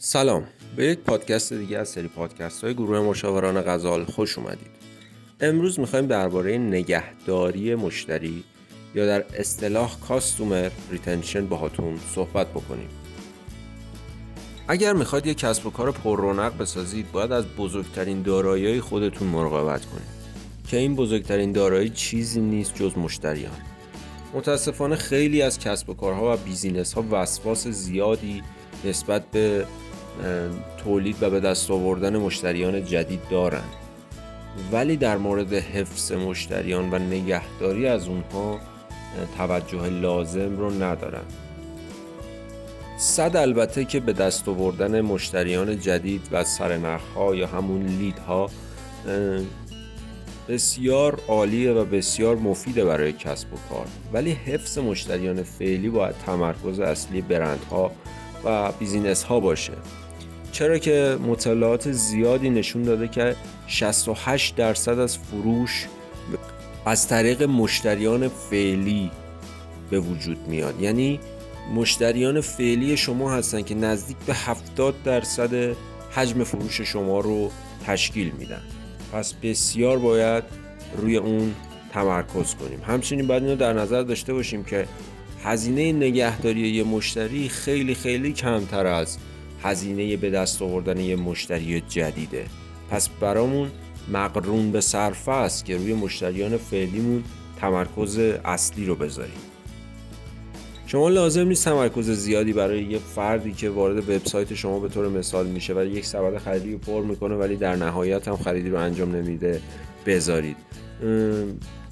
سلام. به یک پادکست دیگه از سری پادکست های گروه مشاوران غزال خوش اومدید. امروز می‌خوایم درباره نگهداری مشتری یا در اصطلاح customer retention باهاتون صحبت بکنیم. اگر می‌خواید یک کسب و کار پر رونق بسازید باید از بزرگترین دارایی خودتون مراقبت کنید. که این بزرگترین دارایی چیزی نیست جز مشتریان. متاسفانه خیلی از کسب و کارها و business ها وسواس زیادی نسبت به تولید و به دست آوردن مشتریان جدید دارند ولی در مورد حفظ مشتریان و نگهداری از اونها توجه لازم رو ندارن. صد البته که به دست آوردن مشتریان جدید و ها یا همون لیدها بسیار عالیه و بسیار مفیده برای کسب و کار. ولی حفظ مشتریان فعلی باید تمرکز اصلی برندها و بیزینس ها باشه. چرا که مطالعات زیادی نشون داده که 68 درصد از فروش از طریق مشتریان فعلی به وجود میاد. یعنی مشتریان فعلی شما هستن که نزدیک به 70 درصد حجم فروش شما رو تشکیل میدن. پس بسیار باید روی اون تمرکز کنیم. همچنین باید اینو در نظر داشته باشیم که هزینه نگهداری یه مشتری خیلی خیلی کمتر از هزینه به دست آوردن یه مشتری جدیده. پس برامون مقرون به صرفه است که روی مشتریان فعلیمون تمرکز اصلی رو بذاریم. شما لازم نیست تمرکز زیادی برای یه فردی که وارد وبسایت شما به طور مثال میشه و یک سبد خریدی پر می‌کنه ولی در نهایت هم خریدی رو انجام نمیده بذارید.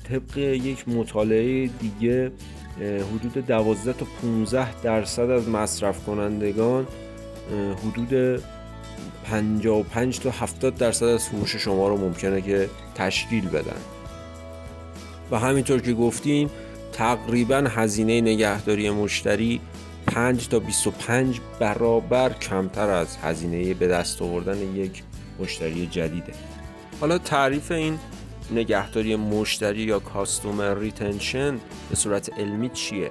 طبق یک مطالعه دیگه حدود 12 تا 15 درصد از مصرف کنندگان حدود 55 تا 70 درصد از فروش شما رو ممکنه که تشکیل بدن. و همینطور که گفتیم تقریبا هزینه نگهداری مشتری 5 تا 25 برابر کمتر از هزینه به دست آوردن یک مشتری جدیده. حالا تعریف این نگهداری مشتری یا کاستومر ریتنشن به صورت علمی چیه؟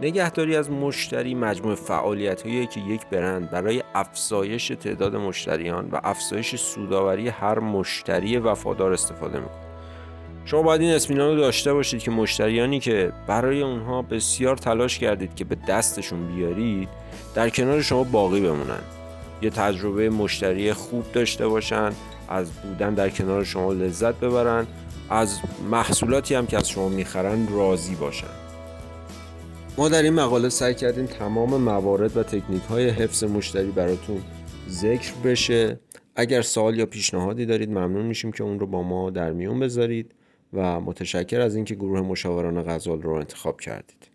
نگهداری از مشتری مجموع فعالیت هایی که یک برند برای افزایش تعداد مشتریان و افزایش سوداوری هر مشتری وفادار استفاده می‌کنه شما باید این اسمینان رو داشته باشید که مشتریانی که برای اونها بسیار تلاش کردید که به دستشون بیارید در کنار شما باقی بمونن یه تجربه مشتری خوب داشته باشن از بودن در کنار شما لذت ببرن از محصولاتی هم که از شما می‌خرن راضی باشن. ما در این مقاله سعی کردیم تمام موارد و تکنیک های حفظ مشتری براتون ذکر بشه. اگر سوال یا پیشنهادی دارید ممنون میشیم که اون رو با ما در میون بذارید و متشکر از اینکه گروه مشاوران غزال رو انتخاب کردید.